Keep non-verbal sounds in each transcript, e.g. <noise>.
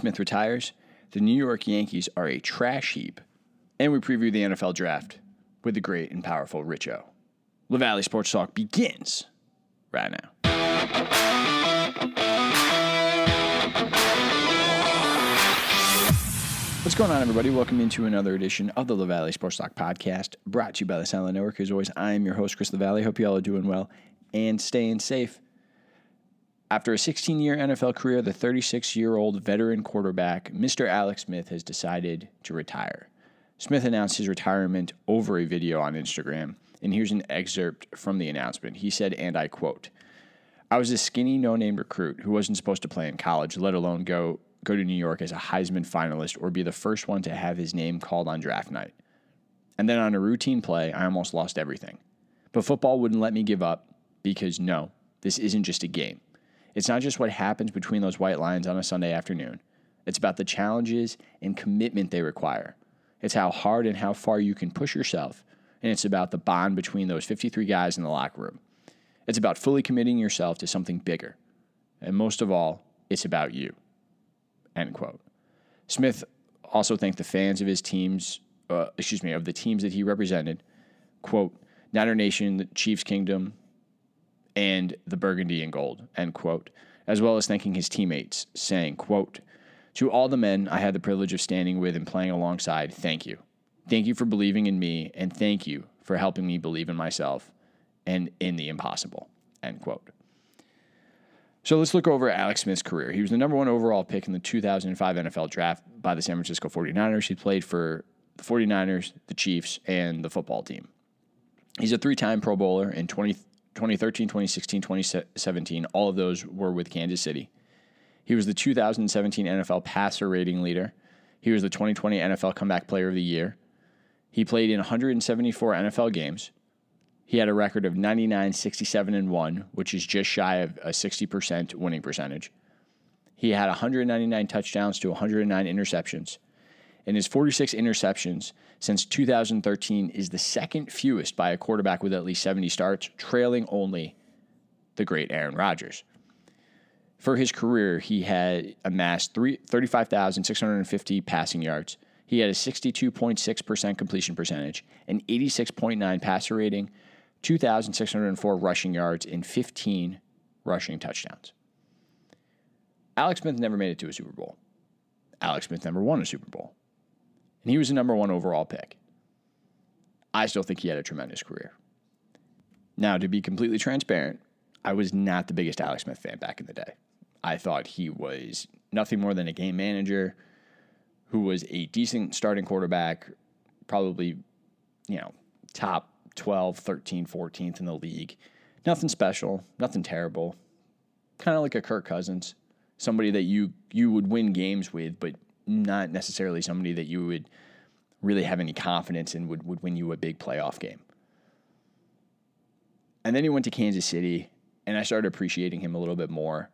Smith retires, the New York Yankees are a trash heap, and we preview the NFL draft with the great and powerful Richo. LaValley Sports Talk begins right now. What's going on, everybody? Welcome into another edition of the LaValley Sports Talk podcast, brought to you by the Silent Network. As always, I am your host, Chris LaValley. Hope you all are doing well and staying safe. After a 16 year NFL career, the 36 year old veteran quarterback, Mr. Alex Smith, has decided to retire. Smith announced his retirement over a video on Instagram, and here's an excerpt from the announcement. He said, and I quote, I was a skinny, no name recruit who wasn't supposed to play in college, let alone go go to New York as a Heisman finalist or be the first one to have his name called on draft night. And then on a routine play, I almost lost everything. But football wouldn't let me give up because no, this isn't just a game. It's not just what happens between those white lines on a Sunday afternoon. It's about the challenges and commitment they require. It's how hard and how far you can push yourself. And it's about the bond between those 53 guys in the locker room. It's about fully committing yourself to something bigger. And most of all, it's about you. End quote. Smith also thanked the fans of his teams, uh, excuse me, of the teams that he represented, quote, Niner Nation, the Chiefs Kingdom, and the Burgundy and Gold, end quote, as well as thanking his teammates, saying, quote, to all the men I had the privilege of standing with and playing alongside, thank you. Thank you for believing in me, and thank you for helping me believe in myself and in the impossible, end quote. So let's look over Alex Smith's career. He was the number one overall pick in the 2005 NFL draft by the San Francisco 49ers. He played for the 49ers, the Chiefs, and the football team. He's a three time Pro Bowler in 20, 2013, 2016, 2017. All of those were with Kansas City. He was the 2017 NFL passer rating leader. He was the 2020 NFL Comeback Player of the Year. He played in 174 NFL games. He had a record of 99, 67, and 1, which is just shy of a 60% winning percentage. He had 199 touchdowns to 109 interceptions. And his 46 interceptions since 2013 is the second fewest by a quarterback with at least 70 starts, trailing only the great Aaron Rodgers. For his career, he had amassed 35,650 passing yards. He had a 62.6% completion percentage, an 86.9 passer rating, 2,604 rushing yards, and 15 rushing touchdowns. Alex Smith never made it to a Super Bowl. Alex Smith never won a Super Bowl. And he was the number one overall pick. I still think he had a tremendous career. Now, to be completely transparent, I was not the biggest Alex Smith fan back in the day. I thought he was nothing more than a game manager who was a decent starting quarterback, probably, you know, top 12, 13, 14th in the league. Nothing special, nothing terrible. Kind of like a Kirk Cousins, somebody that you you would win games with, but not necessarily somebody that you would really have any confidence in would, would win you a big playoff game. And then he went to Kansas City, and I started appreciating him a little bit more,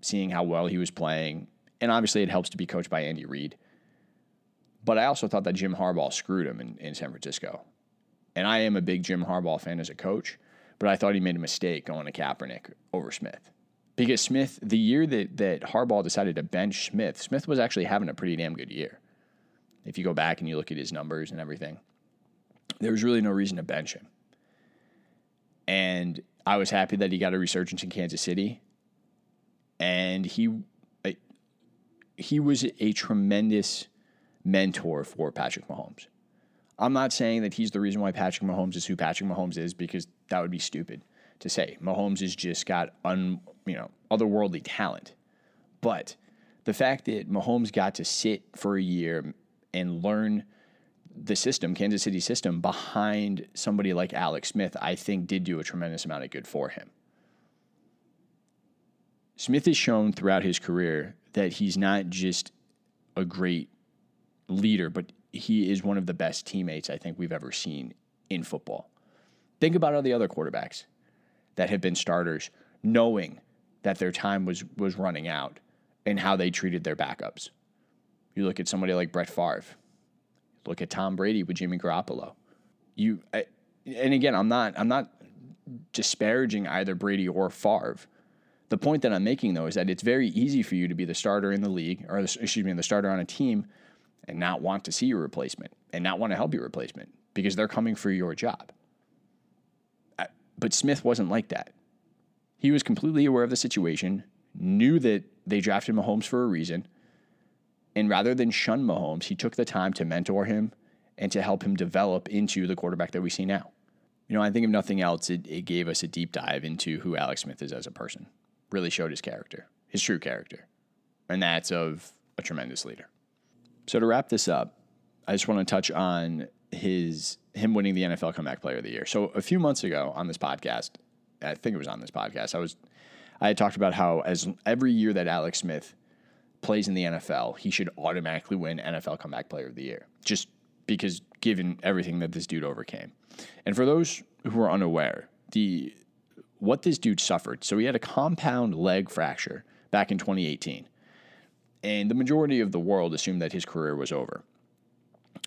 seeing how well he was playing. And obviously, it helps to be coached by Andy Reid. But I also thought that Jim Harbaugh screwed him in, in San Francisco. And I am a big Jim Harbaugh fan as a coach, but I thought he made a mistake going to Kaepernick over Smith. Because Smith, the year that, that Harbaugh decided to bench Smith, Smith was actually having a pretty damn good year. If you go back and you look at his numbers and everything, there was really no reason to bench him. And I was happy that he got a resurgence in Kansas City. And he he was a tremendous mentor for Patrick Mahomes. I'm not saying that he's the reason why Patrick Mahomes is who Patrick Mahomes is because that would be stupid to say. Mahomes has just got un, you know, otherworldly talent. But the fact that Mahomes got to sit for a year and learn the system, Kansas City system, behind somebody like Alex Smith, I think did do a tremendous amount of good for him. Smith has shown throughout his career that he's not just a great leader, but he is one of the best teammates I think we've ever seen in football. Think about all the other quarterbacks that have been starters, knowing that their time was was running out and how they treated their backups. You look at somebody like Brett Favre. Look at Tom Brady with Jimmy Garoppolo. You and again, I'm not I'm not disparaging either Brady or Favre. The point that I'm making though is that it's very easy for you to be the starter in the league, or excuse me, the starter on a team, and not want to see your replacement and not want to help your replacement because they're coming for your job. But Smith wasn't like that. He was completely aware of the situation, knew that they drafted Mahomes for a reason, and rather than shun Mahomes, he took the time to mentor him and to help him develop into the quarterback that we see now. You know, I think if nothing else, it, it gave us a deep dive into who Alex Smith is as a person really showed his character, his true character, and that's of a tremendous leader. So to wrap this up, I just want to touch on his him winning the NFL Comeback Player of the Year. So a few months ago on this podcast, I think it was on this podcast, I was I had talked about how as every year that Alex Smith plays in the NFL, he should automatically win NFL Comeback Player of the Year, just because given everything that this dude overcame. And for those who are unaware, the what this dude suffered. So he had a compound leg fracture back in 2018. And the majority of the world assumed that his career was over.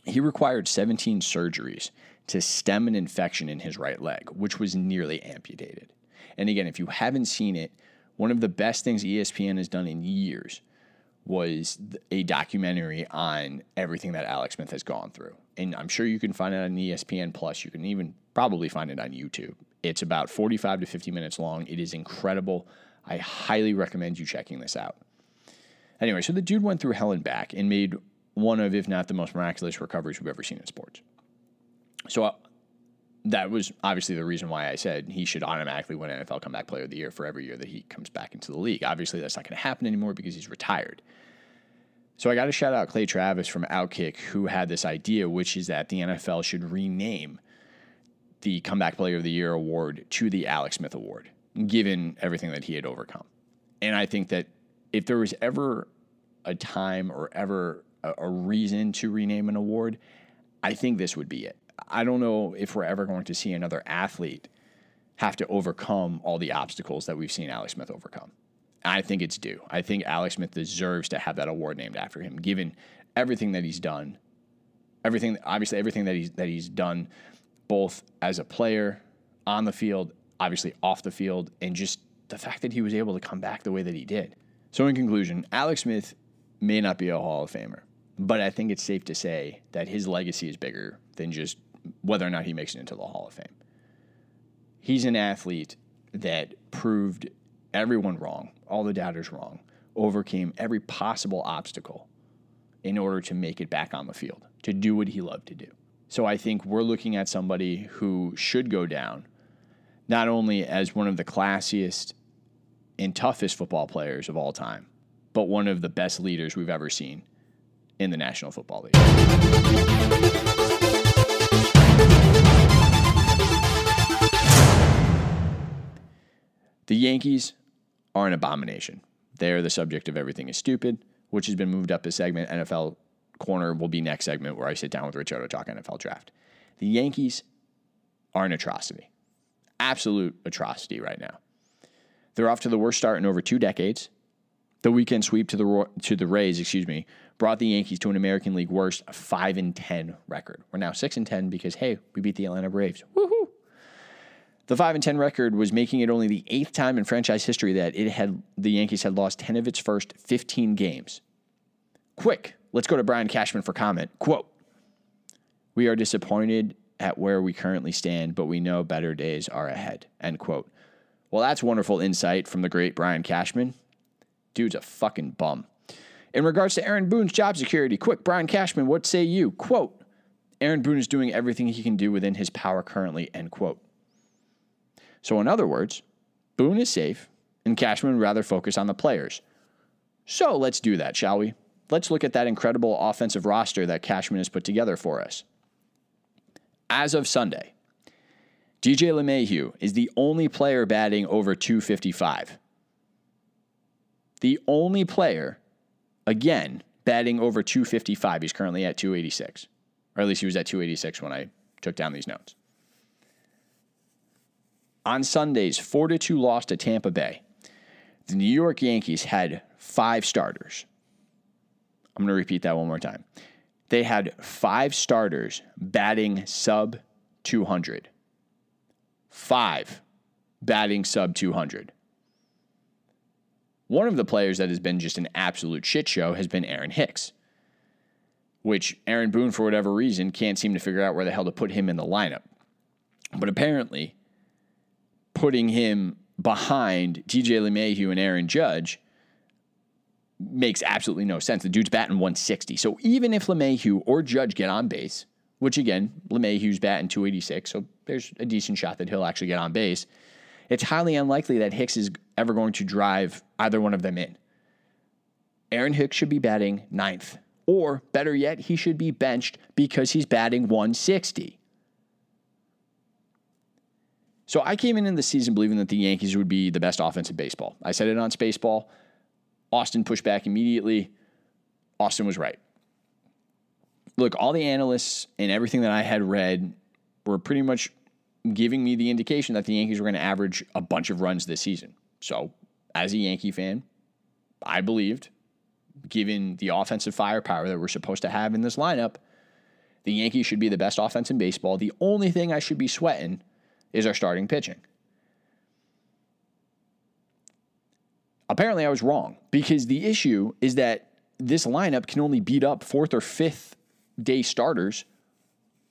He required 17 surgeries to stem an infection in his right leg, which was nearly amputated. And again, if you haven't seen it, one of the best things ESPN has done in years was a documentary on everything that Alex Smith has gone through. And I'm sure you can find it on ESPN Plus. You can even probably find it on YouTube. It's about 45 to 50 minutes long. It is incredible. I highly recommend you checking this out. Anyway, so the dude went through hell and back and made one of, if not the most miraculous recoveries we've ever seen in sports. So uh, that was obviously the reason why I said he should automatically win NFL Comeback Player of the Year for every year that he comes back into the league. Obviously, that's not going to happen anymore because he's retired. So I got to shout out Clay Travis from Outkick, who had this idea, which is that the NFL should rename the Comeback Player of the Year award to the Alex Smith Award, given everything that he had overcome. And I think that if there was ever a time or ever a, a reason to rename an award, I think this would be it. I don't know if we're ever going to see another athlete have to overcome all the obstacles that we've seen Alex Smith overcome. I think it's due. I think Alex Smith deserves to have that award named after him, given everything that he's done, everything obviously everything that he's that he's done both as a player on the field, obviously off the field, and just the fact that he was able to come back the way that he did. So, in conclusion, Alex Smith may not be a Hall of Famer, but I think it's safe to say that his legacy is bigger than just whether or not he makes it into the Hall of Fame. He's an athlete that proved everyone wrong, all the doubters wrong, overcame every possible obstacle in order to make it back on the field, to do what he loved to do. So I think we're looking at somebody who should go down not only as one of the classiest and toughest football players of all time, but one of the best leaders we've ever seen in the National Football League. The Yankees are an abomination. They are the subject of Everything is Stupid, which has been moved up a segment. NFL corner will be next segment where I sit down with Rich Odo talk NFL draft. The Yankees are an atrocity, absolute atrocity right now. They're off to the worst start in over two decades. The weekend sweep to the to the Rays, excuse me, brought the Yankees to an American League worst five and ten record. We're now six and ten because hey, we beat the Atlanta Braves. Woohoo! The five and ten record was making it only the eighth time in franchise history that it had the Yankees had lost ten of its first fifteen games. Quick, Let's go to Brian Cashman for comment. Quote We are disappointed at where we currently stand, but we know better days are ahead. End quote. Well, that's wonderful insight from the great Brian Cashman. Dude's a fucking bum. In regards to Aaron Boone's job security, quick, Brian Cashman, what say you? Quote, Aaron Boone is doing everything he can do within his power currently, end quote. So, in other words, Boone is safe, and Cashman would rather focus on the players. So, let's do that, shall we? let's look at that incredible offensive roster that Cashman has put together for us. As of Sunday, DJ LeMahieu is the only player batting over 255. The only player, again, batting over 255. He's currently at 286. Or at least he was at 286 when I took down these notes. On Sundays, 4 to 2 loss to Tampa Bay. The New York Yankees had five starters. I'm going to repeat that one more time. They had five starters batting sub 200. Five batting sub 200. One of the players that has been just an absolute shit show has been Aaron Hicks, which Aaron Boone, for whatever reason, can't seem to figure out where the hell to put him in the lineup. But apparently, putting him behind DJ LeMahieu and Aaron Judge makes absolutely no sense. The dude's batting 160. So even if LeMahieu or Judge get on base, which again, LeMahieu's batting 286, so there's a decent shot that he'll actually get on base, it's highly unlikely that Hicks is ever going to drive either one of them in. Aaron Hicks should be batting ninth. Or better yet, he should be benched because he's batting 160. So I came in in the season believing that the Yankees would be the best offense in baseball. I said it on Spaceball. Austin pushed back immediately. Austin was right. Look, all the analysts and everything that I had read were pretty much giving me the indication that the Yankees were going to average a bunch of runs this season. So, as a Yankee fan, I believed, given the offensive firepower that we're supposed to have in this lineup, the Yankees should be the best offense in baseball. The only thing I should be sweating is our starting pitching. Apparently, I was wrong because the issue is that this lineup can only beat up fourth or fifth day starters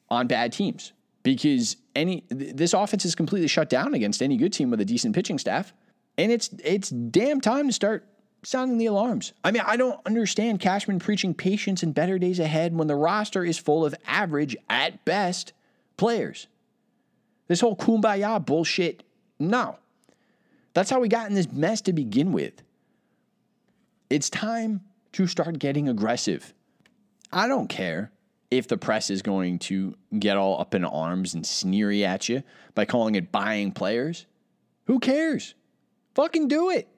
on bad teams because any this offense is completely shut down against any good team with a decent pitching staff, and it's it's damn time to start sounding the alarms. I mean, I don't understand Cashman preaching patience and better days ahead when the roster is full of average at best players. This whole kumbaya bullshit, no. That's how we got in this mess to begin with. It's time to start getting aggressive. I don't care if the press is going to get all up in arms and sneery at you by calling it buying players. Who cares? Fucking do it.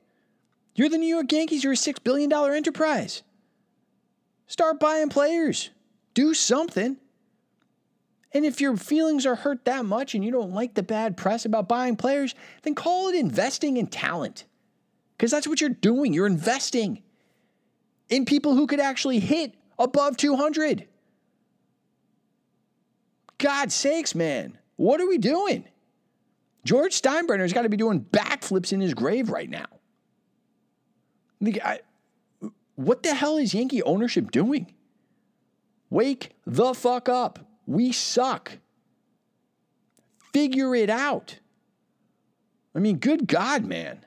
You're the New York Yankees, you're a $6 billion enterprise. Start buying players. Do something. And if your feelings are hurt that much and you don't like the bad press about buying players, then call it investing in talent. Because that's what you're doing. You're investing in people who could actually hit above 200. God sakes, man. What are we doing? George Steinbrenner's got to be doing backflips in his grave right now. What the hell is Yankee ownership doing? Wake the fuck up. We suck. Figure it out. I mean, good God, man.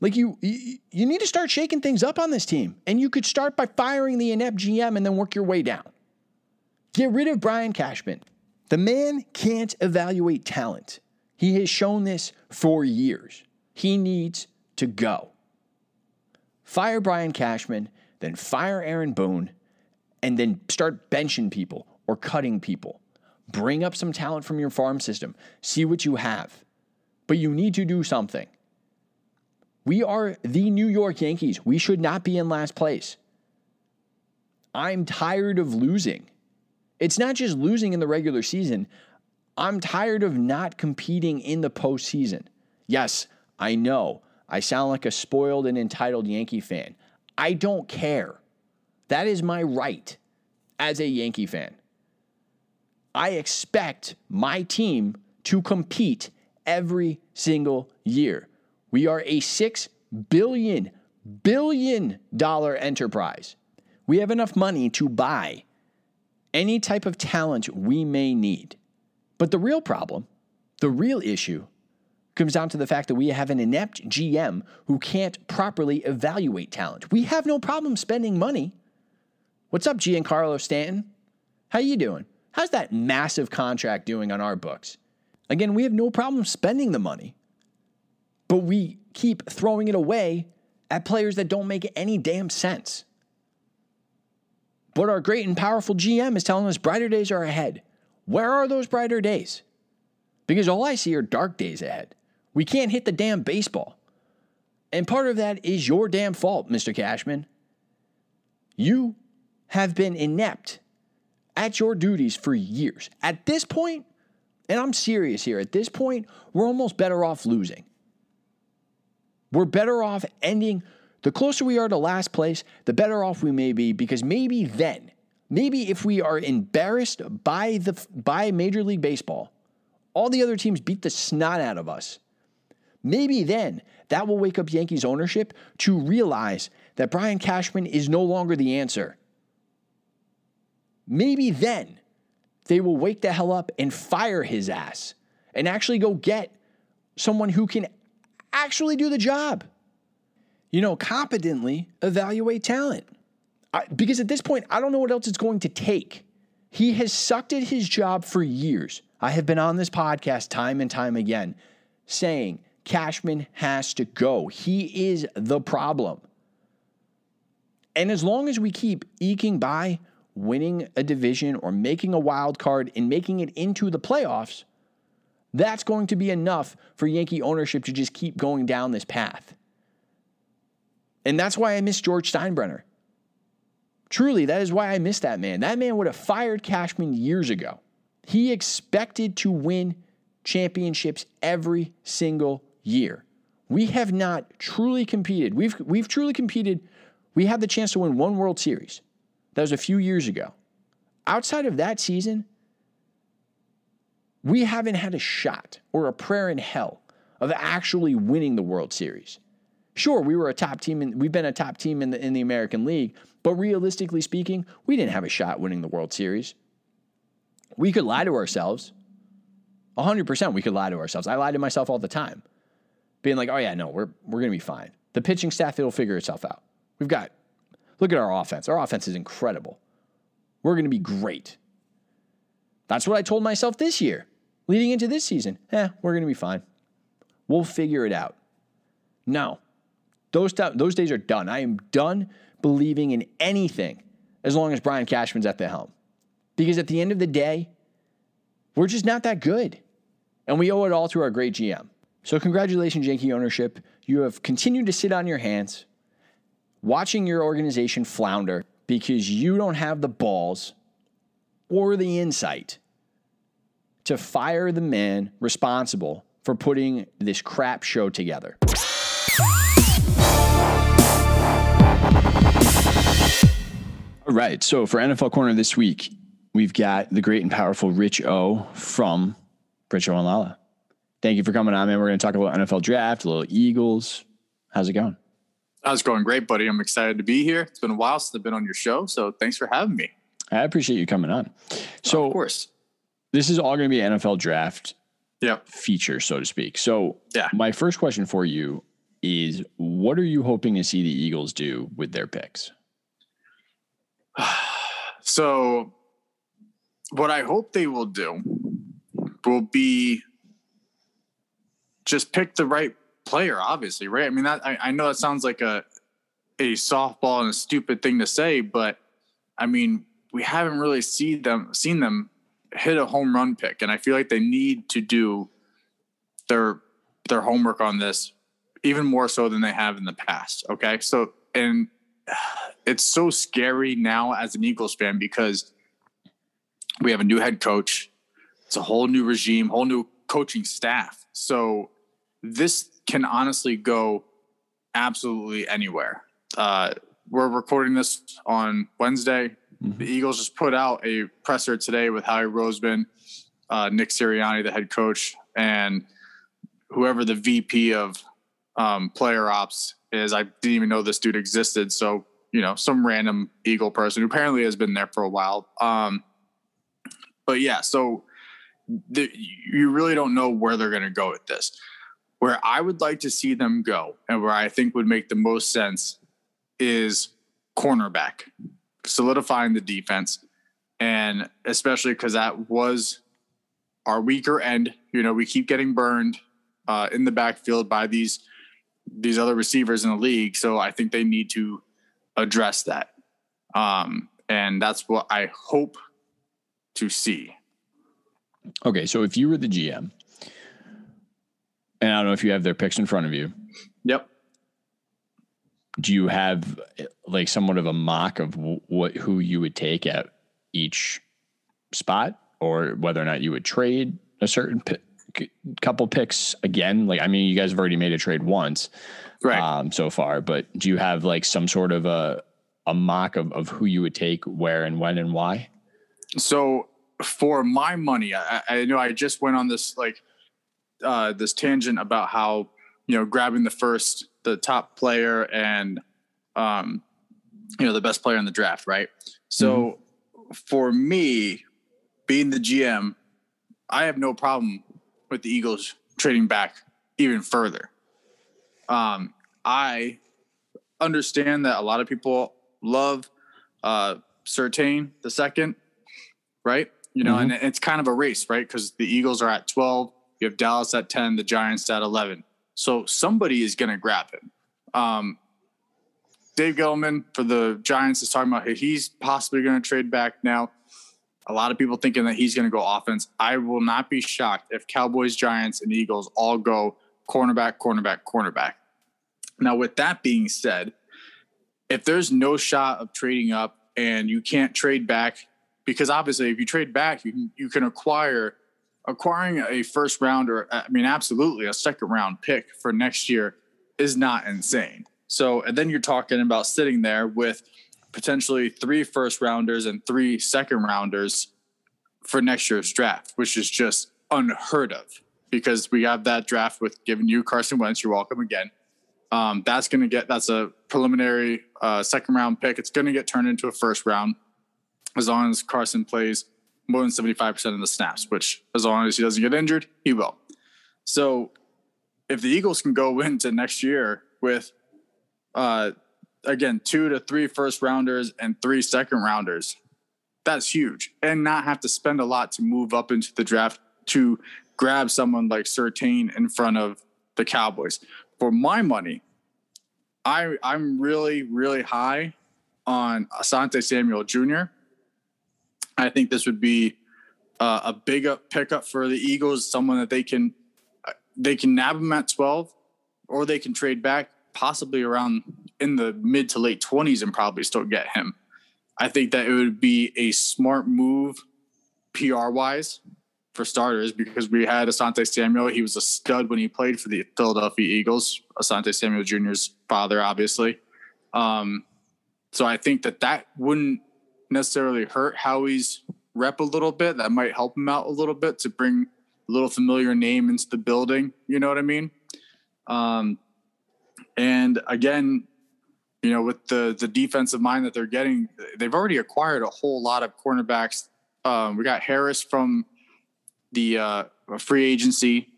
Like you, you, need to start shaking things up on this team, and you could start by firing the inept GM and then work your way down. Get rid of Brian Cashman. The man can't evaluate talent. He has shown this for years. He needs to go. Fire Brian Cashman, then fire Aaron Boone, and then start benching people or cutting people. Bring up some talent from your farm system. See what you have. But you need to do something. We are the New York Yankees. We should not be in last place. I'm tired of losing. It's not just losing in the regular season. I'm tired of not competing in the postseason. Yes, I know. I sound like a spoiled and entitled Yankee fan. I don't care. That is my right as a Yankee fan. I expect my team to compete every single year. We are a six billion billion dollar enterprise. We have enough money to buy any type of talent we may need. But the real problem, the real issue, comes down to the fact that we have an inept GM who can't properly evaluate talent. We have no problem spending money. What's up, Giancarlo Stanton? How you doing? How's that massive contract doing on our books? Again, we have no problem spending the money, but we keep throwing it away at players that don't make any damn sense. But our great and powerful GM is telling us brighter days are ahead. Where are those brighter days? Because all I see are dark days ahead. We can't hit the damn baseball. And part of that is your damn fault, Mr. Cashman. You have been inept at your duties for years. At this point, and I'm serious here, at this point, we're almost better off losing. We're better off ending. The closer we are to last place, the better off we may be because maybe then, maybe if we are embarrassed by the by Major League Baseball, all the other teams beat the snot out of us. maybe then that will wake up Yankees ownership to realize that Brian Cashman is no longer the answer. Maybe then they will wake the hell up and fire his ass and actually go get someone who can actually do the job. You know, competently evaluate talent. I, because at this point, I don't know what else it's going to take. He has sucked at his job for years. I have been on this podcast time and time again saying Cashman has to go. He is the problem. And as long as we keep eking by winning a division or making a wild card and making it into the playoffs, that's going to be enough for Yankee ownership to just keep going down this path. And that's why I miss George Steinbrenner. Truly, that is why I miss that man. That man would have fired Cashman years ago. He expected to win championships every single year. We have not truly competed. We've we've truly competed. We had the chance to win one World Series. That was a few years ago. Outside of that season, we haven't had a shot or a prayer in hell of actually winning the World Series. Sure, we were a top team and we've been a top team in the in the American League, but realistically speaking, we didn't have a shot winning the World Series. We could lie to ourselves. 100% we could lie to ourselves. I lie to myself all the time. Being like, "Oh yeah, no, we're we're going to be fine." The pitching staff it'll figure itself out. We've got Look at our offense. Our offense is incredible. We're going to be great. That's what I told myself this year, leading into this season. Eh, we're going to be fine. We'll figure it out. No, those, those days are done. I am done believing in anything as long as Brian Cashman's at the helm. Because at the end of the day, we're just not that good. And we owe it all to our great GM. So, congratulations, Yankee ownership. You have continued to sit on your hands watching your organization flounder because you don't have the balls or the insight to fire the man responsible for putting this crap show together. All right. So for NFL Corner this week, we've got the great and powerful Rich O from Rich O and Lala. Thank you for coming on, man. We're going to talk about NFL draft, a little Eagles. How's it going? How's it going? Great, buddy. I'm excited to be here. It's been a while since I've been on your show, so thanks for having me. I appreciate you coming on. So, of course, this is all going to be NFL draft yep. feature, so to speak. So, yeah. my first question for you is what are you hoping to see the Eagles do with their picks? <sighs> so, what I hope they will do will be just pick the right player, obviously, right? I mean, that I, I know that sounds like a a softball and a stupid thing to say, but I mean, we haven't really seen them seen them hit a home run pick, and I feel like they need to do their their homework on this even more so than they have in the past. Okay, so and <sighs> it's so scary now as an Eagles fan because we have a new head coach. It's a whole new regime, whole new coaching staff. So this can honestly go absolutely anywhere. Uh, we're recording this on Wednesday. Mm-hmm. The Eagles just put out a presser today with Howie Roseman, uh, Nick Sirianni, the head coach, and whoever the VP of um, player ops is. I didn't even know this dude existed. So, you know, some random Eagle person who apparently has been there for a while. Um, but yeah, so the, you really don't know where they're going to go with this. Where I would like to see them go and where I think would make the most sense is cornerback, solidifying the defense. And especially because that was our weaker end. You know, we keep getting burned uh, in the backfield by these these other receivers in the league. So I think they need to address that. Um, and that's what I hope to see. Okay, so if you were the GM and I don't know if you have their picks in front of you. Yep. Do you have like somewhat of a mock of what who you would take at each spot, or whether or not you would trade a certain pick, couple picks again? Like, I mean, you guys have already made a trade once, right? Um, so far, but do you have like some sort of a a mock of of who you would take, where and when and why? So for my money, I, I know I just went on this like uh, this tangent about how you know, grabbing the first, the top player and, um, you know, the best player in the draft, right? So mm-hmm. for me, being the GM, I have no problem with the Eagles trading back even further. Um, I understand that a lot of people love uh, Surtain the second, right? You know, mm-hmm. and it's kind of a race, right? Because the Eagles are at 12, you have Dallas at 10, the Giants at 11. So somebody is going to grab him. Um, Dave Gettleman for the Giants is talking about he's possibly going to trade back now. A lot of people thinking that he's going to go offense. I will not be shocked if Cowboys, Giants, and Eagles all go cornerback, cornerback, cornerback. Now, with that being said, if there's no shot of trading up and you can't trade back, because obviously if you trade back, you can you can acquire acquiring a first round or I mean absolutely a second round pick for next year is not insane. So and then you're talking about sitting there with potentially three first rounders and three second rounders for next year's draft, which is just unheard of because we have that draft with giving you Carson Wentz. You're welcome again. Um, that's going to get that's a preliminary uh, second round pick. It's going to get turned into a first round as long as Carson plays more than 75% of the snaps, which as long as he doesn't get injured, he will. So if the Eagles can go <laughs> into next year with uh, again two to three first rounders and three second rounders, that's huge, and not have to spend a lot to move up into the draft to grab someone like Surtain in front of the Cowboys for my money, I I'm really really high on Asante Samuel Jr. I think this would be uh, a big up pickup for the Eagles, someone that they can they can nab him at 12 or they can trade back possibly around in the mid to late 20s and probably still get him. I think that it would be a smart move PR wise for starters because we had Asante Samuel. He was a stud when he played for the Philadelphia Eagles. Asante Samuel Jr.'s father, obviously. Um, so I think that that wouldn't necessarily hurt Howie's rep a little bit. That might help him out a little bit to bring a little familiar name into the building. You know what I mean? Um, and again, you know, with the the defensive mind that they're getting, they've already acquired a whole lot of cornerbacks. Um, we got Harris from the uh, free agency.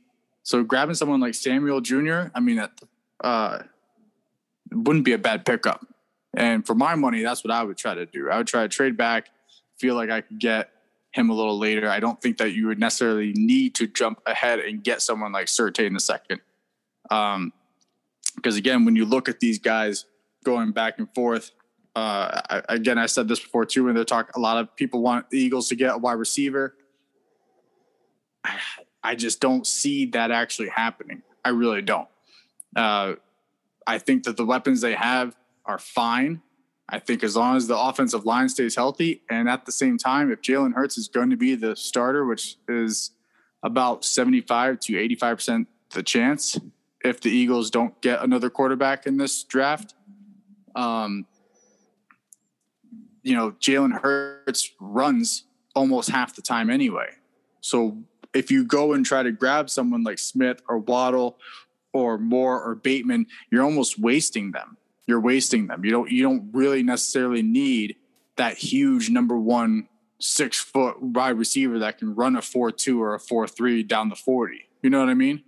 So grabbing someone like Samuel Jr., I mean, that uh, wouldn't be a bad pickup. And for my money, that's what I would try to do. I would try to trade back, feel like I could get him a little later. I don't think that you would necessarily need to jump ahead and get someone like Surtain in the second. Um, because again, when you look at these guys going back and forth, uh, I, again, I said this before too. When they're talking, a lot of people want the Eagles to get a wide receiver. I just don't see that actually happening. I really don't. Uh, I think that the weapons they have are fine. I think as long as the offensive line stays healthy, and at the same time, if Jalen Hurts is going to be the starter, which is about 75 to 85% the chance if the Eagles don't get another quarterback in this draft, um, you know, Jalen Hurts runs almost half the time anyway. So if you go and try to grab someone like Smith or Waddle or Moore or Bateman, you're almost wasting them. You're wasting them. You don't you don't really necessarily need that huge number one six foot wide receiver that can run a four two or a four three down the forty. You know what I mean?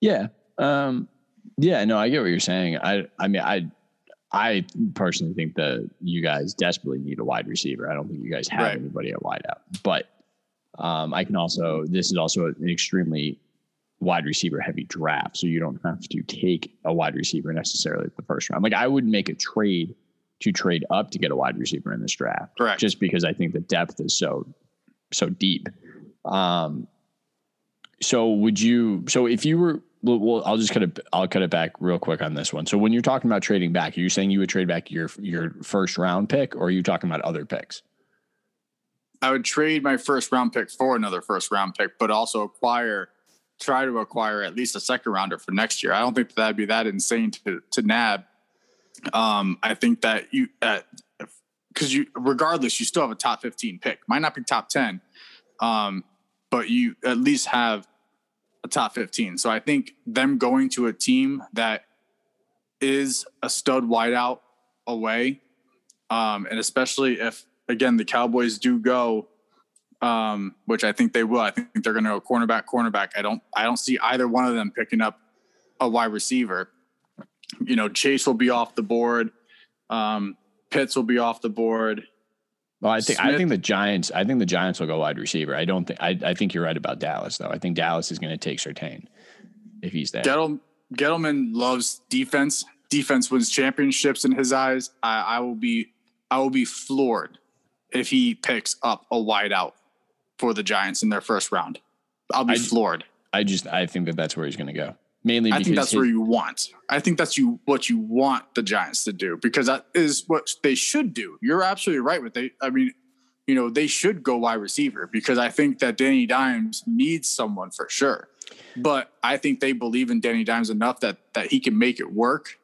Yeah. Um, yeah, no, I get what you're saying. I I mean I I personally think that you guys desperately need a wide receiver. I don't think you guys have right. anybody at wide out. But um, I can also, this is also an extremely wide receiver heavy draft. So you don't have to take a wide receiver necessarily at the first round. Like I would make a trade to trade up to get a wide receiver in this draft. Correct. Just because I think the depth is so, so deep. Um, so would you, so if you were, well, I'll just cut it. I'll cut it back real quick on this one. So when you're talking about trading back, are you saying you would trade back your your first round pick, or are you talking about other picks? I would trade my first round pick for another first round pick, but also acquire, try to acquire at least a second rounder for next year. I don't think that that'd be that insane to to nab. Um, I think that you, because you, regardless, you still have a top fifteen pick. Might not be top ten, um, but you at least have a top 15. So I think them going to a team that is a stud wideout away, um, and especially if again the Cowboys do go, um, which I think they will. I think they're going to go cornerback, cornerback. I don't, I don't see either one of them picking up a wide receiver. You know, Chase will be off the board. Um, Pitts will be off the board. Well, I think I think the Giants. I think the Giants will go wide receiver. I don't think. I, I think you're right about Dallas, though. I think Dallas is going to take Surtain if he's there. Gettle, Gettleman loves defense. Defense wins championships in his eyes. I, I will be I will be floored if he picks up a wideout for the Giants in their first round. I'll be I- floored. I just I think that that's where he's going to go. Mainly I think that's his- where you want. I think that's you what you want the Giants to do because that is what they should do. You're absolutely right with they. I mean, you know, they should go wide receiver because I think that Danny Dimes needs someone for sure. But I think they believe in Danny Dimes enough that that he can make it work.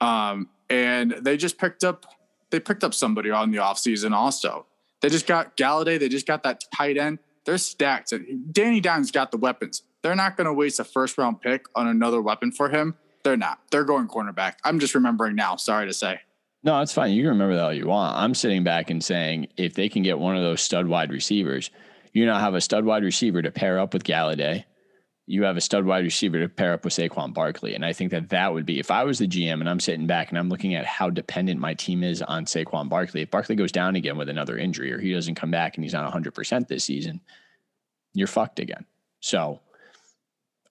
Um, and they just picked up they picked up somebody on the offseason also. They just got Golladay, they just got that tight end. They're stacked. Danny Dimes got the weapons. They're not going to waste a first round pick on another weapon for him. They're not. They're going cornerback. I'm just remembering now. Sorry to say. No, it's fine. You can remember that all you want. I'm sitting back and saying if they can get one of those stud wide receivers, you now have a stud wide receiver to pair up with Golladay. You have a stud wide receiver to pair up with Saquon Barkley. And I think that that would be, if I was the GM and I'm sitting back and I'm looking at how dependent my team is on Saquon Barkley, if Barkley goes down again with another injury or he doesn't come back and he's not 100% this season, you're fucked again. So,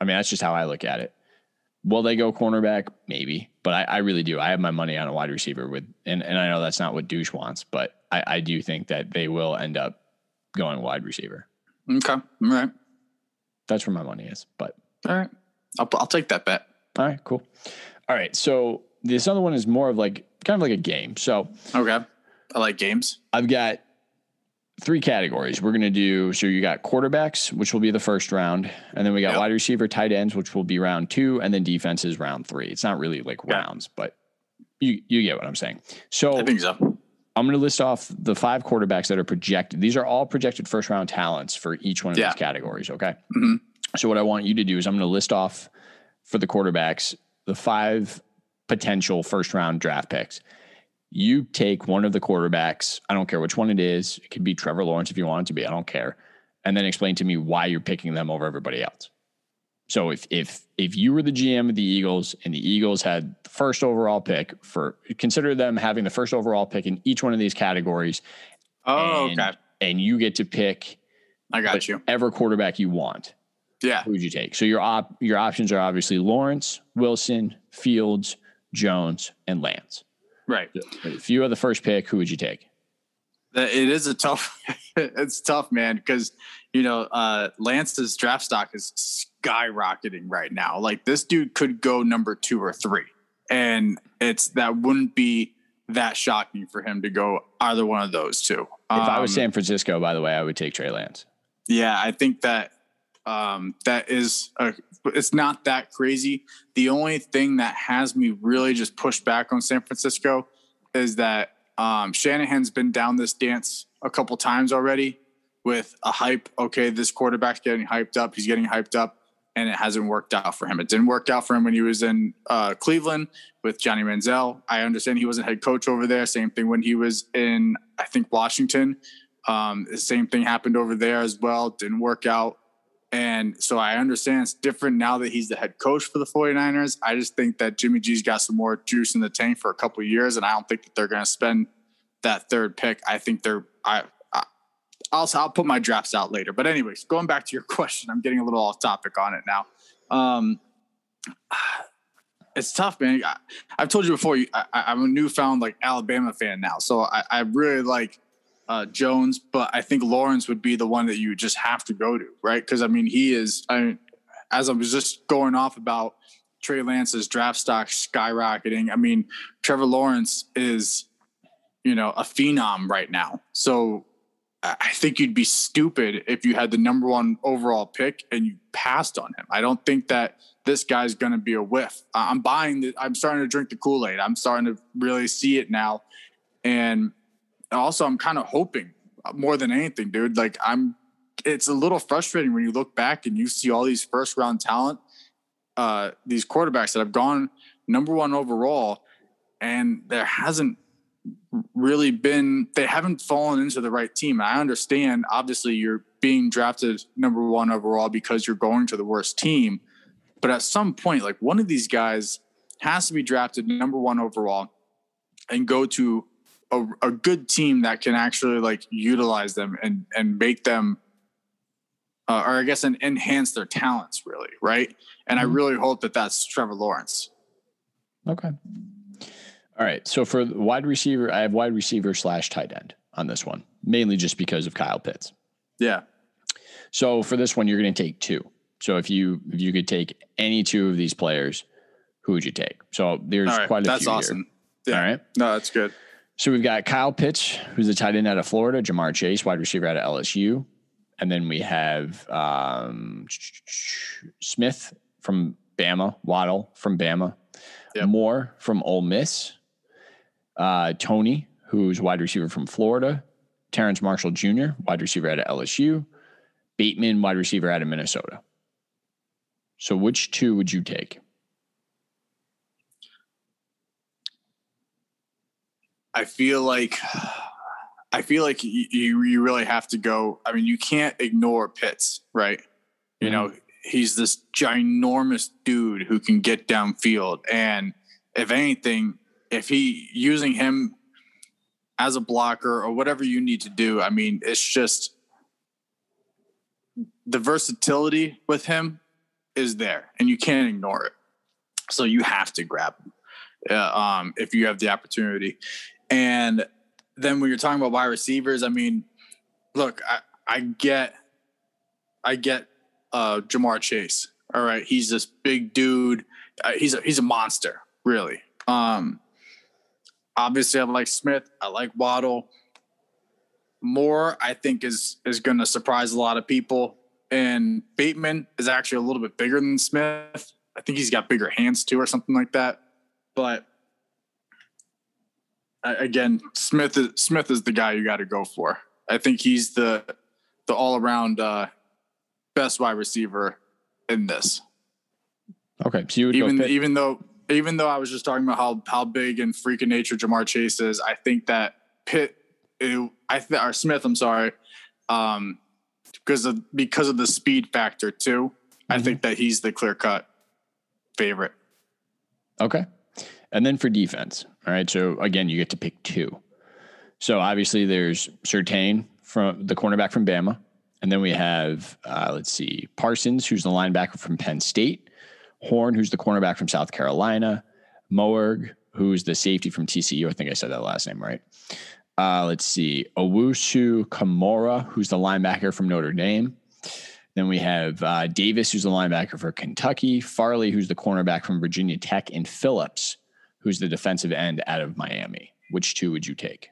I mean, that's just how I look at it. Will they go cornerback? Maybe, but I, I really do. I have my money on a wide receiver with, and, and I know that's not what Douche wants, but I, I do think that they will end up going wide receiver. Okay. All right. That's where my money is. But All right. I'll, I'll take that bet. all right, cool. All right, so this other one is more of like kind of like a game. So Okay. I like games. I've got three categories. We're gonna do so you got quarterbacks, which will be the first round, and then we got Yep. wide receiver, tight ends, which will be round two, and then defenses round three. It's not really like Yeah. rounds, but you you get what I'm saying. So I think so. I'm going to list off the five quarterbacks that are projected. These are all projected first round talents for each one of Yeah. these categories. Okay. Mhm. So what I want you to do is I'm going to list off for the quarterbacks the five potential first round draft picks. You take one of the quarterbacks. I don't care which one it is. It could be Trevor Lawrence if you want it to be. I don't care. And then explain to me why you're picking them over everybody else. So if if if you were the GM of the Eagles and the Eagles had the first overall pick for consider them having the first overall pick in each one of these categories, Oh, and, okay. and you get to pick I got you. whatever quarterback you want. Yeah. Who would you take? So your op your options are obviously Lawrence, Wilson, Fields, Jones, and Lance. Right. But if you had the first pick, who would you take? It is a tough. <laughs> it's tough, man, because you know uh, Lance's draft stock is skyrocketing right now. Like this dude could go number two or three, and it's that wouldn't be that shocking for him to go either one of those two. If I was Um, San Francisco, by the way, I would take Trey Lance. Yeah, I think that um, that is a, it's not that crazy. The only thing that has me really just pushed back on San Francisco is that um, Shanahan's been down this dance a couple times already with a hype. Okay, this quarterback's getting hyped up. He's getting hyped up, and it hasn't worked out for him. It didn't work out for him when he was in uh, Cleveland with Johnny Manziel. I understand he wasn't head coach over there. Same thing when he was in, I think, Washington. Um, the same thing happened over there as well. Didn't work out. And so I understand it's different now that he's the head coach for the 49ers. I just think that Jimmy G's got some more juice in the tank for a couple years, and I don't think that they're going to spend that third pick. I think they're I I'll I'll put my drafts out later. But anyways, going back to your <laughs> question, I'm getting a little off topic on it now. Um, <sighs> it's tough, man. I, I've told you before. I, I'm a newfound like Alabama fan now, so I, I really like uh, Jones, but I think Lawrence would be the one that you just have to go to, right? Because I mean, he is. I, as I was just going off about Trey Lance's draft stock skyrocketing. I mean, Trevor Lawrence is, you know, a phenom right now. So I think you'd be stupid if you had the number one overall pick and you passed on him. I don't think that this guy's going to be a whiff. I'm buying the, I'm starting to drink the Kool Aid. I'm starting to really see it now. And also, I'm kind of hoping more than anything, dude. Like, I'm it's a little frustrating when you look back and you see all these first round talent, uh, these quarterbacks that have gone number one overall, and there hasn't really been they haven't fallen into the right team. I understand obviously you're being drafted number one overall because you're going to the worst team, but at some point, like one of these guys has to be drafted number one overall and go to a, a good team that can actually like utilize them and and make them uh, or I guess and enhance their talents really, right? And mm-hmm. I really hope that that's Trevor Lawrence. Okay. All right. So for wide receiver, I have wide receiver slash tight end on this one, mainly just because of Kyle Pitts. Yeah. So for this one, you're going to take two. So if you if you could take any two of these players, who would you take? So there's right. quite a that's few. That's awesome. Yeah. All right. No, that's good. So we've got Kyle Pitts, who's a tight end out of Florida, Ja'Marr Chase, wide receiver out of LSU. And then we have um, Smith from Bama, Waddle from Bama, yep. Moore from Ole Miss, uh, Toney, who's wide receiver from Florida, Terrence Marshall Jr., wide receiver out of LSU, Bateman, wide receiver out of Minnesota. So which two would you take? I feel like I feel like you, you really have to go. I mean, you can't ignore Pitts, right? You mm-hmm. know, he's this ginormous dude who can get downfield, and if anything, if he using him as a blocker or whatever you need to do, I mean, it's just the versatility with him is there, and you can't ignore it. So you have to grab him uh, um, if you have the opportunity. And then when you're talking about wide receivers, I mean, look, I, I get, I get uh, Ja'Marr Chase. All right, he's this big dude. Uh, he's a, he's a monster, really. Um, obviously, I like Smith. I like Waddle. Moore, I think, is is going to surprise a lot of people. And Bateman is actually a little bit bigger than Smith. I think he's got bigger hands too, or something like that. But again, Smith is Smith is the guy you got to go for. I think he's the the all around uh, best wide receiver in this. Okay, so you even even though even though I was just talking about how how big and freak of nature Ja'Marr Chase is, I think that Pitt, it, I think or Smith, I'm sorry, um, because of because of the speed factor too. Mm-hmm. I think that he's the clear cut favorite. Okay. And then for defense, all right. So again, you get to pick two. So obviously there's Surtain from the cornerback from Bama. And then we have, uh, let's see, Parsons, who's the linebacker from Penn State, Horn, who's the cornerback from South Carolina, Moehrig, who's the safety from TCU. I think I said that last name right. Uh, let's see, Owusu-Koramoah, who's the linebacker from Notre Dame. Then we have uh, Davis, who's the linebacker for Kentucky, Farley, who's the cornerback from Virginia Tech, and Phillips, who's the defensive end out of Miami. Which two would you take?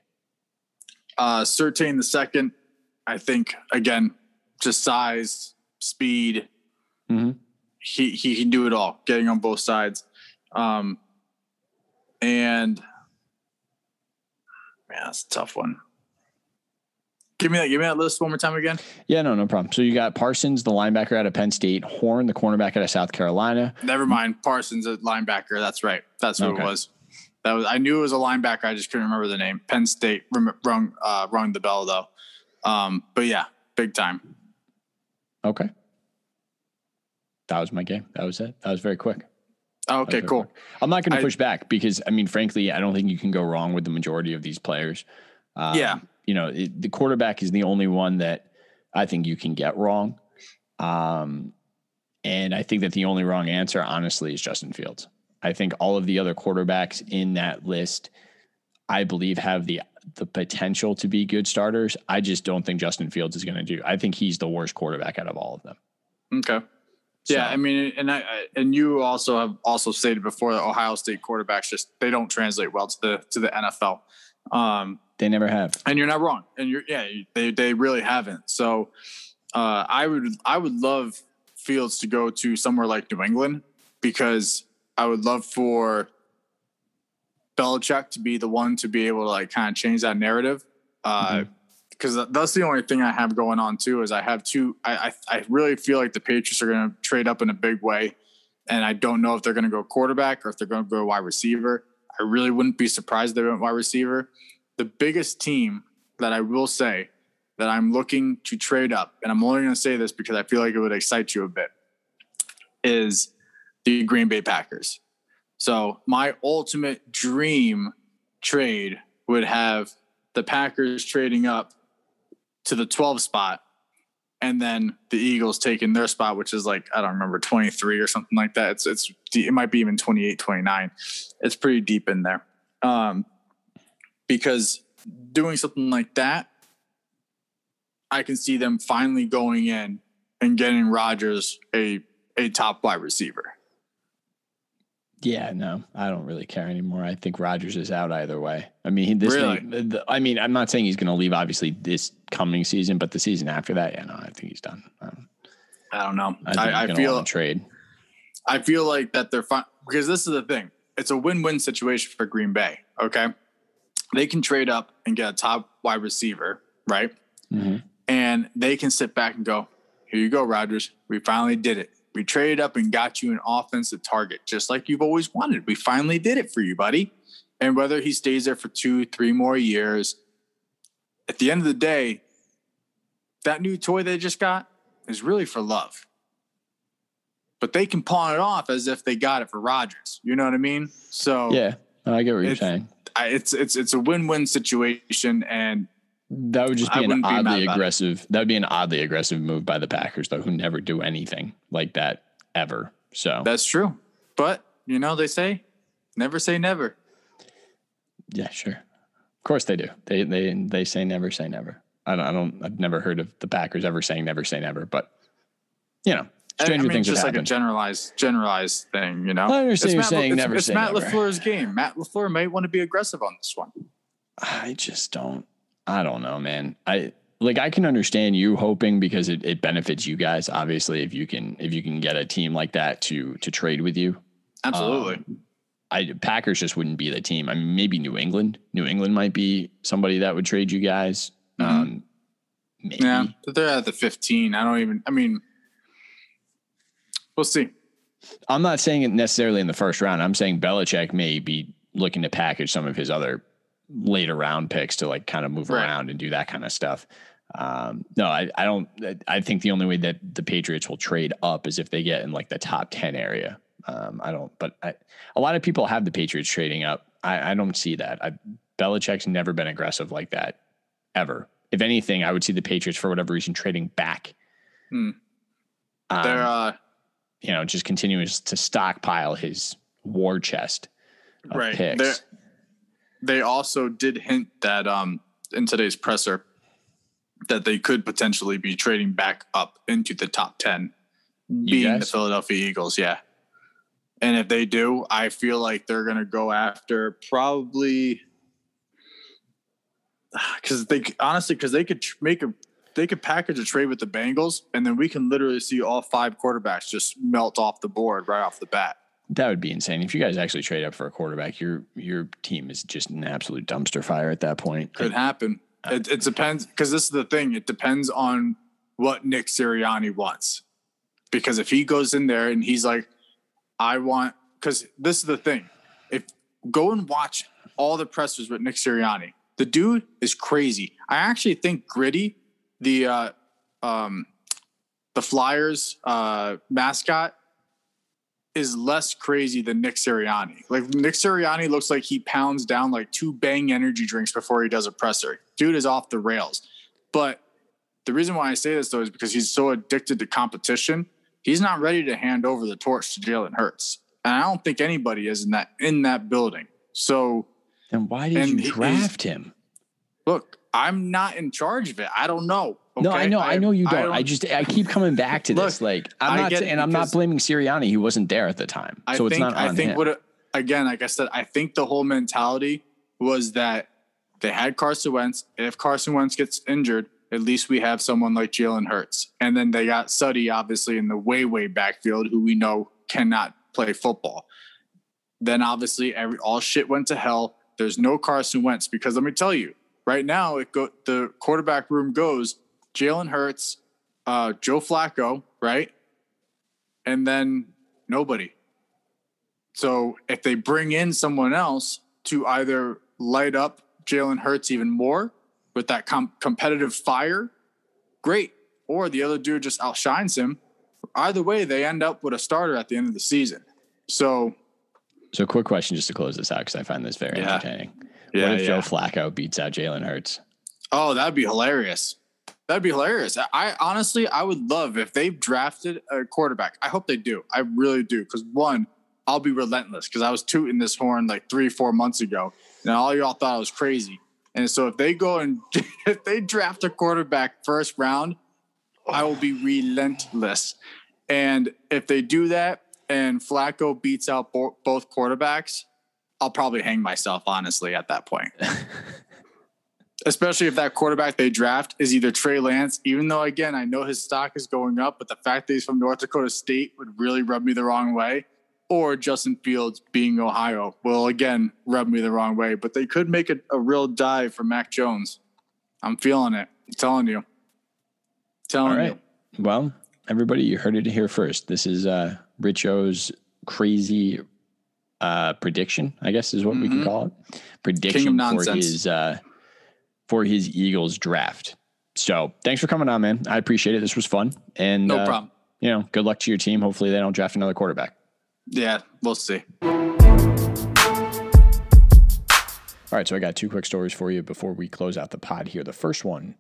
Uh, the second. I think again, just size, speed. Mm-hmm. He he can do it all, getting on both sides. Um, and man, that's a tough one. Give me that. Give me that list one more time again. Yeah, no, no problem. So you got Parsons, the linebacker out of Penn State, Horn, the cornerback out of South Carolina. Never mind, Parsons, a linebacker. That's right. That's who okay. it was. That was. I knew it was a linebacker. I just couldn't remember the name. Penn State rung uh, rung the bell though. Um, but yeah, big time. Okay. That was my game. That was it. That was very quick. okay, cool. Quick. I'm not going to push back because I mean, frankly, I don't think you can go wrong with the majority of these players. Um, yeah you know, it, the quarterback is the only one that I think you can get wrong. Um, and I think that the only wrong answer, honestly, is Justin Fields. I think all of the other quarterbacks in that list, I believe, have the the potential to be good starters. I just don't think Justin Fields is going to do. I think he's the worst quarterback out of all of them. Okay. So, yeah, I mean, and I and you also have also stated before that Ohio State quarterbacks just they don't translate well to the to the NFL. Um, they never have. And you're not wrong. And you're yeah, they they really haven't. So uh, I would I would love Fields to go to somewhere like New England because I would love for Belichick to be the one to be able to like kind of change that narrative. Uh, mm-hmm. Because that's the only thing I have going on too is I have two. I I, I really feel like the Patriots are going to trade up in a big way, and I don't know if they're going to go quarterback or if they're going to go wide receiver. I really wouldn't be surprised if they went wide receiver. The biggest team that I will say that I'm looking to trade up, and I'm only going to say this because I feel like it would excite you a bit, is the Green Bay Packers. So my ultimate dream trade would have the Packers trading up to the 12 spot and then the Eagles taking their spot, which is like, I don't remember 23 or something like that. It's, it's, it might be even 28, 29. It's pretty deep in there. Um, because doing something like that, I can see them finally going in and getting Rodgers a, a top wide receiver. Yeah, no, I don't really care anymore. I think Rodgers is out either way. I mean, this. Really? Thing, the, I mean, I'm not saying he's going to leave. Obviously, this coming season, but the season after that, yeah, no, I think he's done. Um, I don't know. I, I, I feel trade. I feel like that they're fine because this is the thing. It's a win-win situation for Green Bay. Okay, they can trade up and get a top wide receiver, right? Mhm. And they can sit back and go, "Here you go, Rodgers. We finally did it. We traded up and got you an offensive target, just like you've always wanted. We finally did it for you, buddy." And whether he stays there for two, three more years, at the end of the day, that new toy they just got is really for love but they can pawn it off as if they got it for Rodgers. You know what I mean? So Yeah, I get what you're saying. I, it's it's it's a win-win situation, and That would just I be an wouldn't be oddly aggressive. That would be an oddly aggressive move by the Packers, though, who never do anything like that ever. So that's true. But you know, they say never say never. yeah, sure. Of course they do. They they they say never say never. I don't. I don't I've never heard of the Packers ever saying never say never, but you know, I- stranger I mean, things just like a generalized generalized thing. You know, I understand It's you're Matt, saying it's, never It's say Matt never. LaFleur's game. Matt LaFleur might want to be aggressive on this one. I just don't. I don't know, man. I like. I can understand you hoping because it, it benefits you guys. Obviously, if you can if you can get a team like that to to trade with you, Absolutely. Um, I Packers just wouldn't be the team. I mean, maybe New England. New England might be somebody that would trade you guys. Mhm. Um, maybe. yeah, they're at the 15. I don't even. I mean, we'll see. I'm not saying it necessarily in the first round. I'm saying Belichick may be looking to package some of his other later round picks to like kind of move Right. around and do that kind of stuff. Um, no, I, I don't. I think the only way that the Patriots will trade up is if they get in like the top ten area. Um, I don't, but I, a lot of people have the Patriots trading up. I, I don't see that. I, Belichick's never been aggressive like that ever. If anything, I would see the Patriots for whatever reason trading back. Hmm. Um, They're uh, you know, just continues to stockpile his war chest of right. picks. They're, they also did hint that um in today's presser that they could potentially be trading back up into the top 10 being the? Philadelphia Eagles, yeah. And if they do, I feel like they're going to go after probably <sighs> cuz they honestly cuz they could make a they could package a trade with the Bengals and then we can literally see all five quarterbacks just melt off the board right off the bat. That would be insane. If you guys actually trade up for a quarterback, your your team is just an absolute dumpster fire at that point. Could happen. It, it depends because this is the thing. It depends on what Nick Sirianni wants. Because if he goes in there and he's like, I want, because this is the thing. If go and watch all the pressers with Nick Sirianni, the dude is crazy. I actually think Gritty, the uh, um, the Flyers uh, mascot, is less crazy than Nick Sirianni. Like Nick Sirianni looks like he pounds down like two bang energy drinks before he does a presser. Dude is off the rails. But the reason why I say this though is because he's so addicted to competition. He's not ready to hand over the torch to Jalen Hurts. And I don't think anybody is in that in that building. So Then why did you draft him? look, I'm not in charge of it. I don't know. No, I know, I, know you don't. I, don't- just I keep coming back to this. Look, like I'm not and I'm not blaming Sirianni. He wasn't there at the time, I so it's think not on I think him. what again, like I said, I think the whole mentality was that they had Carson Wentz. If Carson Wentz gets injured, at least we have someone like Jalen Hurts. And then they got Suddy, obviously, in the way, way backfield, who we know cannot play football. Then obviously every all shit went to hell. There's no Carson Wentz because let me tell you, right now it go the quarterback room goes Jalen Hurts, uh, Joe Flacco, right, and then nobody. So if they bring in someone else to either light up Jalen Hurts even more with that com- competitive fire, great. Or the other dude just outshines him. Either way, they end up with a starter at the end of the season. So, So, quick question just to close this out because I find this very Yeah. entertaining. Yeah, what if yeah. Joe Flacco beats out Jalen Hurts? Oh, that'd be hilarious. That'd be hilarious. I- honestly, I would love if they've drafted a quarterback. I hope they do. I really do. Because one, I'll be relentless. Because I was tooting this horn like three, four months ago, and all y'all thought I was crazy. And so if they go and <laughs> if they draft a quarterback first round, I will be relentless. And if they do that and Flacco beats out bo- both quarterbacks, I'll probably hang myself honestly at that point <laughs> especially if that quarterback they draft is either Trey Lance, even though again I know his stock is going up, but the fact that he's from North Dakota State would really rub me the wrong way. Or Justin Fields being Ohio will again rub me the wrong way. But they could make a, a real dive for Mac Jones. I'm feeling it. I'm telling you. telling All right. you. Well, everybody, you heard it here first. This is uh, Richo's crazy uh, prediction, I guess is what we can Mhm. call it. Prediction for his uh, for his Eagles draft. So thanks for coming on, man. I appreciate it. This was fun. And No uh, problem. You know, good luck to your team. Hopefully they don't draft another quarterback. Yeah, we'll see. All right, so I got two quick stories for you before we close out the pod here. The first one,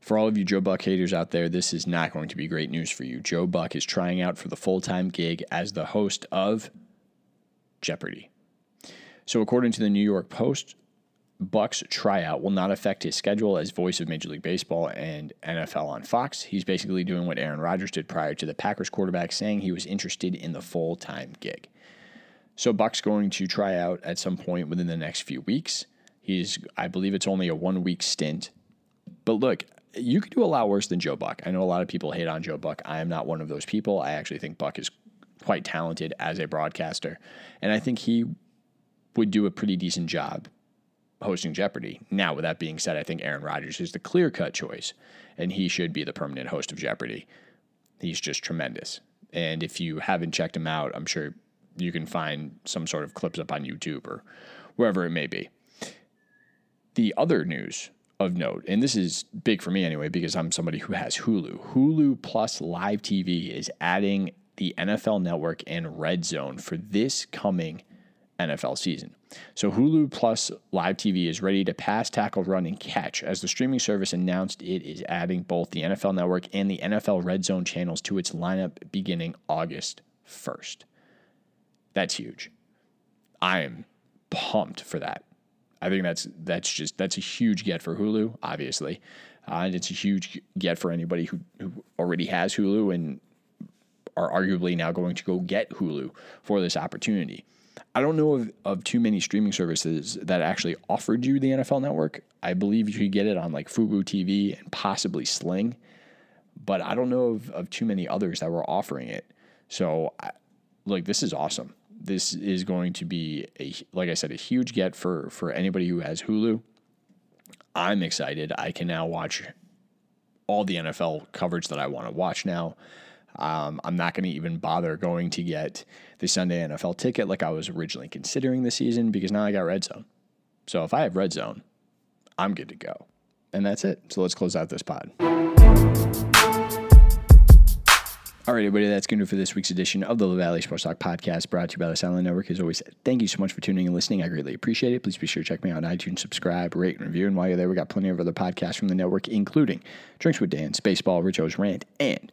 for all of you Joe Buck haters out there, this is not going to be great news for you. Joe Buck is trying out for the full time gig as the host of Jeopardy. So, according to the New York Post, Buck's tryout will not affect his schedule as voice of Major League Baseball and NFL on Fox. He's basically doing what Aaron Rodgers did prior to the Packers quarterback, saying he was interested in the full time gig. So Buck's going to try out at some point within the next few weeks. He's, I believe it's only a one week stint. But look, you could do a lot worse than Joe Buck. I know a lot of people hate on Joe Buck. I am not one of those people. I actually think Buck is quite talented as a broadcaster. And I think he would do a pretty decent job hosting Jeopardy. Now, with that being said, I think Aaron Rodgers is the clear cut choice, and he should be the permanent host of Jeopardy. He's just tremendous. And if you haven't checked him out, I'm sure you can find some sort of clips up on YouTube or wherever it may be. The other news of note, and this is big for me anyway, because I'm somebody who has Hulu. Hulu Plus Live TV is adding the NFL Network and Red Zone for this coming NFL season. So Hulu Plus Live TV is ready to pass, tackle, run, and catch as the streaming service announced it is adding both the NFL Network and the NFL Red Zone channels to its lineup beginning August 1st. That's huge. I am pumped for that. I think that's that's just that's a huge get for Hulu, obviously, uh, and it's a huge get for anybody who who already has Hulu and are arguably now going to go get Hulu for this opportunity. I don't know of, of too many streaming services that actually offered you the NFL Network. I believe you could get it on like Fubo TV and possibly Sling, but I don't know of, of too many others that were offering it. So, I, like, this is awesome. This is going to be a like I said, a huge get for for anybody who has Hulu. I'm excited. I can now watch all the NFL coverage that I want to watch now. Um, I'm not going to even bother going to get the Sunday NFL ticket like I was originally considering this season because now I got Red Zone. So if I have Red Zone, I'm good to go. And that's it. So let's close out this pod. All right, everybody, that's going to do for this week's edition of the La Valley Sports Talk podcast brought to you by the Silent Network. As always, thank you so much for tuning and listening. I greatly appreciate it. Please be sure to check me out on iTunes, subscribe, rate, and review. And while you're there, we got plenty of other podcasts from the network, including Drinks with Dan, Spaceball, Richo's Rant, and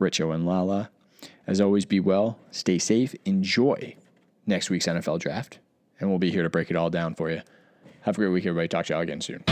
Richo and Lala. As always, be well, stay safe, enjoy next week's NFL draft, and we'll be here to break it all down for you. Have a great week, everybody. Talk to y'all again soon.